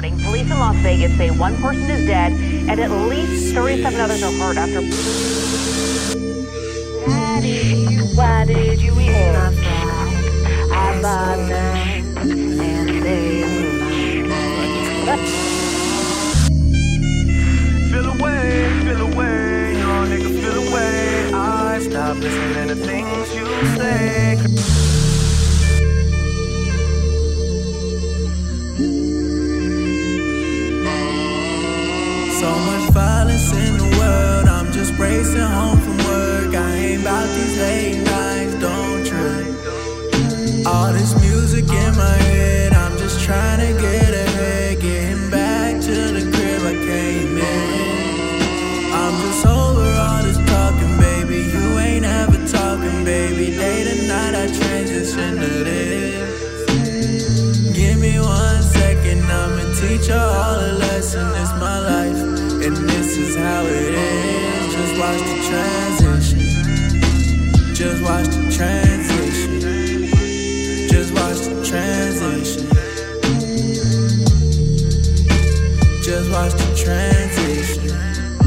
morning, police in Las Vegas say one person is dead and at least 37 others are hurt after. Daddy, why did you eat my? I bought nine and they away, away, nigga away. I stop listening to things you say. So much violence in the world. I'm just racing home from work. I ain't about these late nights, don't trip. All this music in my head. I'm just trying to get ahead. Getting back to the crib I came in. I'm just over all this talking, baby. You ain't ever talking, baby. Day to night I transition to this. I'ma teach her all a lesson. It's my life, and this is how it is. Just watch the transition. Just watch the transition. Just watch the transition. Just watch the transition.